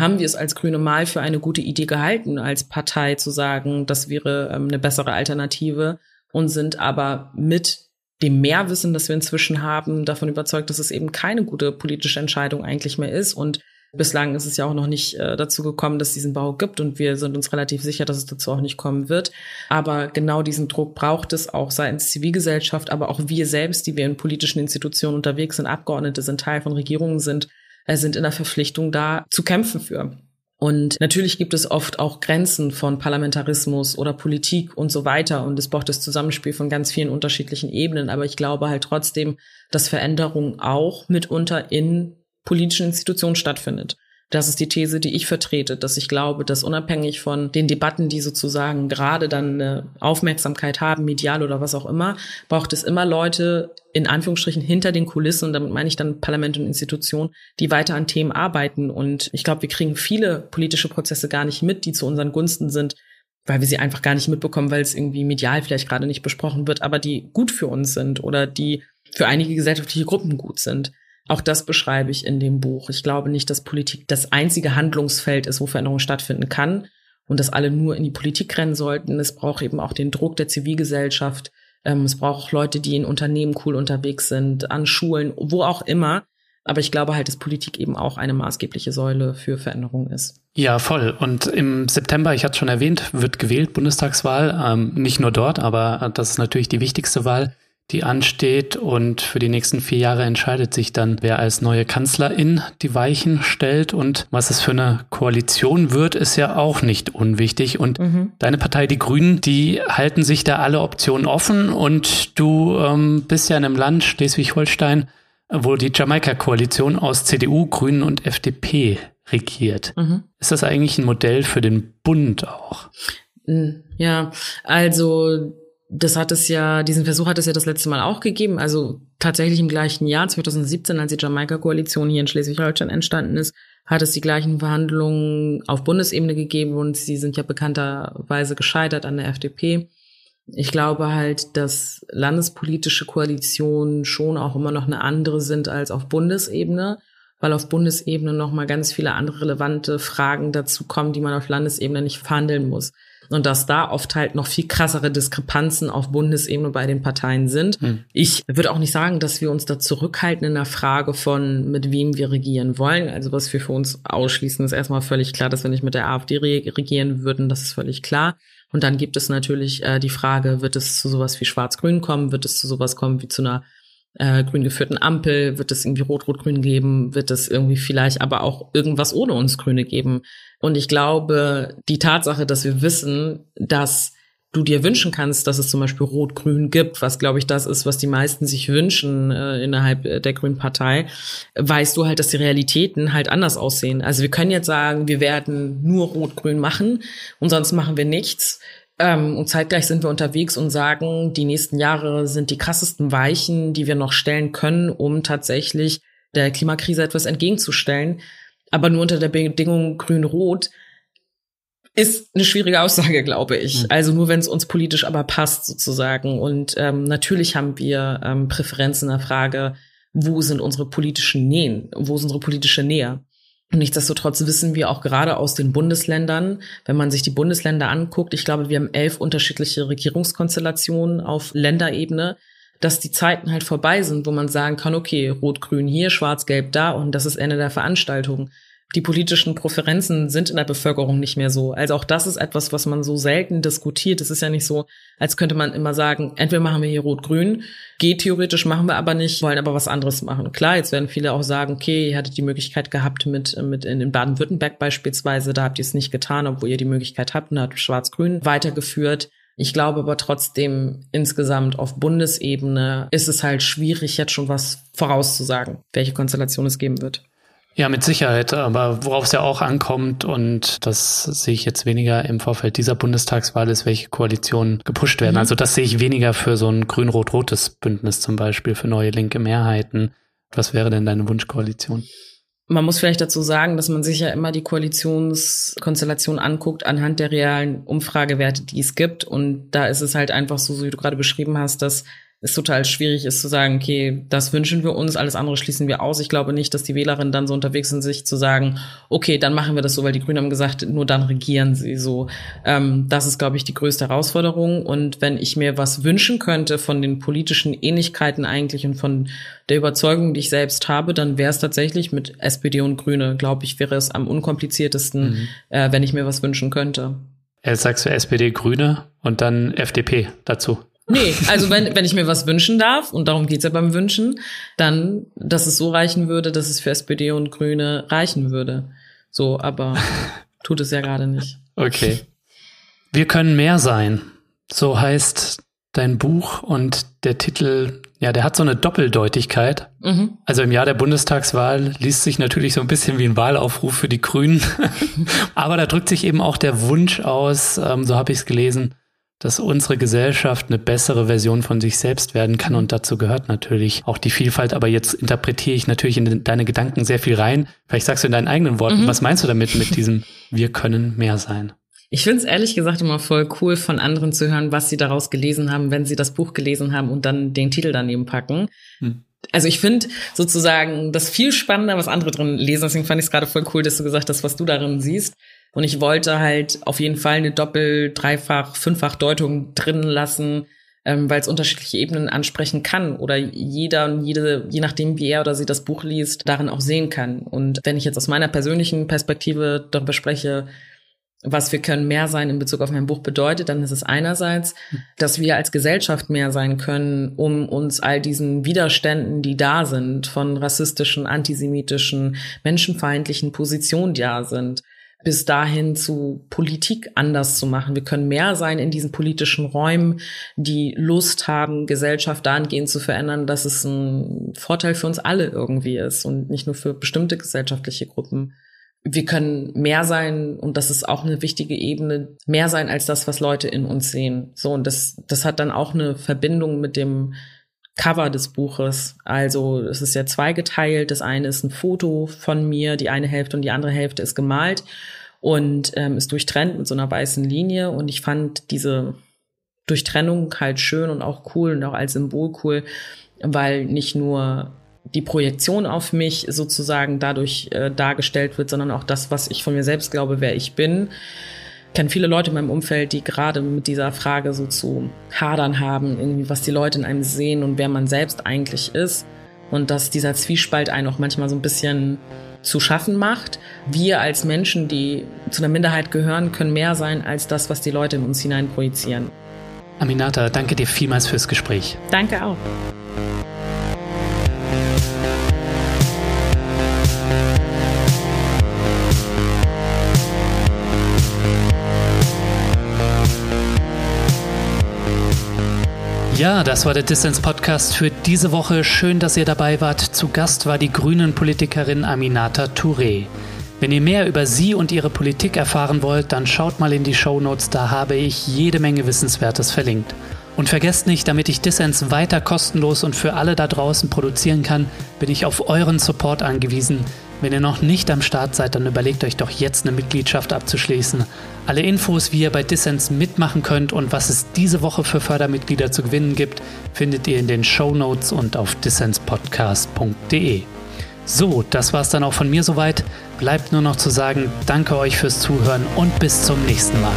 haben wir es als Grüne mal für eine gute Idee gehalten, als Partei zu sagen, das wäre ähm, eine bessere Alternative und sind aber mit dem Mehrwissen, das wir inzwischen haben, davon überzeugt, dass es eben keine gute politische Entscheidung eigentlich mehr ist. Und bislang ist es ja auch noch nicht äh, dazu gekommen, dass es diesen Bau gibt und wir sind uns relativ sicher, dass es dazu auch nicht kommen wird. Aber genau diesen Druck braucht es auch seitens Zivilgesellschaft, aber auch wir selbst, die wir in politischen Institutionen unterwegs sind, Abgeordnete sind, Teil von Regierungen sind, sind in der Verpflichtung, da zu kämpfen für. Und natürlich gibt es oft auch Grenzen von Parlamentarismus oder Politik und so weiter. Und es braucht das Zusammenspiel von ganz vielen unterschiedlichen Ebenen. Aber ich glaube halt trotzdem, dass Veränderung auch mitunter in politischen Institutionen stattfindet. Das ist die These, die ich vertrete, dass ich glaube, dass unabhängig von den Debatten, die sozusagen gerade dann eine Aufmerksamkeit haben, medial oder was auch immer, braucht es immer Leute in Anführungsstrichen hinter den Kulissen, und damit meine ich dann Parlament und Institutionen, die weiter an Themen arbeiten. Und ich glaube, wir kriegen viele politische Prozesse gar nicht mit, die zu unseren Gunsten sind, weil wir sie einfach gar nicht mitbekommen, weil es irgendwie medial vielleicht gerade nicht besprochen wird, aber die gut für uns sind oder die für einige gesellschaftliche Gruppen gut sind. Auch das beschreibe ich in dem Buch. Ich glaube nicht, dass Politik das einzige Handlungsfeld ist, wo Veränderung stattfinden kann und dass alle nur in die Politik rennen sollten. Es braucht eben auch den Druck der Zivilgesellschaft. Ähm, es braucht auch Leute, die in Unternehmen cool unterwegs sind, an Schulen, wo auch immer. Aber ich glaube halt, dass Politik eben auch eine maßgebliche Säule für Veränderung ist. Ja, voll. Und im September, ich hatte es schon erwähnt, wird gewählt, Bundestagswahl. Ähm, nicht nur dort, aber das ist natürlich die wichtigste Wahl die ansteht. Und für die nächsten vier Jahre entscheidet sich dann, wer als neue Kanzlerin die Weichen stellt. Und was es für eine Koalition wird, ist ja auch nicht unwichtig. Und mhm. deine Partei, die Grünen, die halten sich da alle Optionen offen. Und du ähm, bist ja in einem Land, Schleswig-Holstein, wo die Jamaika-Koalition aus CDU, Grünen und FDP regiert. Mhm. Ist das eigentlich ein Modell für den Bund auch? Ja, also das hat es ja, diesen Versuch hat es ja das letzte Mal auch gegeben. Also tatsächlich im gleichen Jahr, 2017, als die Jamaika-Koalition hier in Schleswig-Holstein entstanden ist, hat es die gleichen Verhandlungen auf Bundesebene gegeben und sie sind ja bekannterweise gescheitert an der FDP. Ich glaube halt, dass landespolitische Koalitionen schon auch immer noch eine andere sind als auf Bundesebene, weil auf Bundesebene noch mal ganz viele andere relevante Fragen dazu kommen, die man auf Landesebene nicht verhandeln muss und dass da oft halt noch viel krassere Diskrepanzen auf Bundesebene bei den Parteien sind. Hm. Ich würde auch nicht sagen, dass wir uns da zurückhalten in der Frage von, mit wem wir regieren wollen. Also was wir für uns ausschließen, ist erstmal völlig klar, dass wir nicht mit der AfD regieren würden. Das ist völlig klar. Und dann gibt es natürlich äh, die Frage, wird es zu sowas wie Schwarz-Grün kommen? Wird es zu sowas kommen wie zu einer äh, grün geführten Ampel? Wird es irgendwie Rot-Rot-Grün geben? Wird es irgendwie vielleicht aber auch irgendwas ohne uns Grüne geben? Und ich glaube, die Tatsache, dass wir wissen, dass du dir wünschen kannst, dass es zum Beispiel Rot-Grün gibt, was glaube ich das ist, was die meisten sich wünschen äh, innerhalb der Grünen Partei, weißt du halt, dass die Realitäten halt anders aussehen. Also wir können jetzt sagen, wir werden nur Rot-Grün machen und sonst machen wir nichts. Ähm, und zeitgleich sind wir unterwegs und sagen, die nächsten Jahre sind die krassesten Weichen, die wir noch stellen können, um tatsächlich der Klimakrise etwas entgegenzustellen. Aber nur unter der Bedingung grün-rot ist eine schwierige Aussage, glaube ich. Mhm. Also nur wenn es uns politisch aber passt sozusagen. Und ähm, natürlich haben wir ähm, Präferenzen in der Frage, wo sind unsere politischen Nähen, wo ist unsere politische Nähe. Und nichtsdestotrotz wissen wir auch gerade aus den Bundesländern, wenn man sich die Bundesländer anguckt, ich glaube, wir haben elf unterschiedliche Regierungskonstellationen auf Länderebene, dass die Zeiten halt vorbei sind, wo man sagen kann, okay, Rot-Grün hier, Schwarz-Gelb da und das ist Ende der Veranstaltung die politischen Präferenzen sind in der Bevölkerung nicht mehr so. Also auch das ist etwas, was man so selten diskutiert. Es ist ja nicht so, als könnte man immer sagen, entweder machen wir hier Rot-Grün, geht theoretisch, machen wir aber nicht, wollen aber was anderes machen. Klar, jetzt werden viele auch sagen, okay, ihr hattet die Möglichkeit gehabt mit, mit in Baden-Württemberg beispielsweise, da habt ihr es nicht getan, obwohl ihr die Möglichkeit habt und habt Schwarz-Grün weitergeführt. Ich glaube aber trotzdem insgesamt auf Bundesebene ist es halt schwierig, jetzt schon was vorauszusagen, welche Konstellation es geben wird. Ja, mit Sicherheit. Aber worauf es ja auch ankommt, und das sehe ich jetzt weniger im Vorfeld dieser Bundestagswahl, ist, welche Koalitionen gepusht werden. Mhm. Also das sehe ich weniger für so ein grün-rot-rotes Bündnis zum Beispiel, für neue linke Mehrheiten. Was wäre denn deine Wunschkoalition? Man muss vielleicht dazu sagen, dass man sich ja immer die Koalitionskonstellation anguckt anhand der realen Umfragewerte, die es gibt. Und da ist es halt einfach so, wie du gerade beschrieben hast, dass es total schwierig ist zu sagen, okay, das wünschen wir uns, alles andere schließen wir aus. Ich glaube nicht, dass die Wählerinnen dann so unterwegs sind, sich zu sagen, okay, dann machen wir das so, weil die Grünen haben gesagt, nur dann regieren sie so. Ähm, das ist, glaube ich, die größte Herausforderung. Und wenn ich mir was wünschen könnte von den politischen Ähnlichkeiten eigentlich und von der Überzeugung, die ich selbst habe, dann wäre es tatsächlich mit SPD und Grüne, glaube ich, wäre es am unkompliziertesten, mhm. äh, wenn ich mir was wünschen könnte. Jetzt sagst du SPD, Grüne und dann FDP dazu. Nee, also wenn, wenn ich mir was wünschen darf, und darum geht's ja beim Wünschen, dann, dass es so reichen würde, dass es für SPD und Grüne reichen würde. So, aber tut es ja gerade nicht. Okay. Wir können mehr sein. So heißt dein Buch und der Titel, ja, der hat so eine Doppeldeutigkeit. Mhm. Also im Jahr der Bundestagswahl liest sich natürlich so ein bisschen wie ein Wahlaufruf für die Grünen. Aber da drückt sich eben auch der Wunsch aus, ähm, so habe ich es gelesen, dass unsere Gesellschaft eine bessere Version von sich selbst werden kann. Und dazu gehört natürlich auch die Vielfalt. Aber jetzt interpretiere ich natürlich in deine Gedanken sehr viel rein. Vielleicht sagst du in deinen eigenen Worten, mhm. was meinst du damit mit diesem Wir können mehr sein? Ich finde es ehrlich gesagt immer voll cool, von anderen zu hören, was sie daraus gelesen haben, wenn sie das Buch gelesen haben und dann den Titel daneben packen. Hm. Also ich finde sozusagen das viel spannender, was andere drin lesen. Deswegen fand ich es gerade voll cool, dass du gesagt hast, was du darin siehst. Und ich wollte halt auf jeden Fall eine Doppel-, Dreifach-, Fünffach-Deutung drin lassen, ähm, weil es unterschiedliche Ebenen ansprechen kann oder jeder und jede, je nachdem, wie er oder sie das Buch liest, darin auch sehen kann. Und wenn ich jetzt aus meiner persönlichen Perspektive darüber spreche, was wir können mehr sein in Bezug auf mein Buch bedeutet, dann ist es einerseits, dass wir als Gesellschaft mehr sein können, um uns all diesen Widerständen, die da sind, von rassistischen, antisemitischen, menschenfeindlichen Positionen, die da sind, bis dahin zu Politik anders zu machen. Wir können mehr sein in diesen politischen Räumen, die Lust haben, Gesellschaft dahingehend zu verändern, dass es ein Vorteil für uns alle irgendwie ist und nicht nur für bestimmte gesellschaftliche Gruppen. Wir können mehr sein, und das ist auch eine wichtige Ebene, mehr sein als das, was Leute in uns sehen. So, und das, das hat dann auch eine Verbindung mit dem Cover des Buches. Also es ist ja zweigeteilt. Das eine ist ein Foto von mir, die eine Hälfte und die andere Hälfte ist gemalt und ähm, ist durchtrennt mit so einer weißen Linie. Und ich fand diese Durchtrennung halt schön und auch cool und auch als Symbol cool, weil nicht nur die Projektion auf mich sozusagen dadurch äh, dargestellt wird, sondern auch das, was ich von mir selbst glaube, wer ich bin kenne viele Leute in meinem Umfeld, die gerade mit dieser Frage so zu hadern haben, irgendwie, was die Leute in einem sehen und wer man selbst eigentlich ist. Und dass dieser Zwiespalt einen auch manchmal so ein bisschen zu schaffen macht. Wir als Menschen, die zu einer Minderheit gehören, können mehr sein als das, was die Leute in uns hinein projizieren. Aminata, danke dir vielmals fürs Gespräch. Danke auch. Ja, das war der Distance Podcast für diese Woche. Schön, dass ihr dabei wart. Zu Gast war die grünen Politikerin Aminata Touré. Wenn ihr mehr über sie und ihre Politik erfahren wollt, dann schaut mal in die Show Notes, da habe ich jede Menge Wissenswertes verlinkt. Und vergesst nicht, damit ich Dissens weiter kostenlos und für alle da draußen produzieren kann, bin ich auf euren Support angewiesen. Wenn ihr noch nicht am Start seid, dann überlegt euch doch jetzt eine Mitgliedschaft abzuschließen. Alle Infos, wie ihr bei Dissens mitmachen könnt und was es diese Woche für Fördermitglieder zu gewinnen gibt, findet ihr in den Show Notes und auf dissenspodcast.de. So, das war's dann auch von mir soweit. Bleibt nur noch zu sagen, danke euch fürs Zuhören und bis zum nächsten Mal.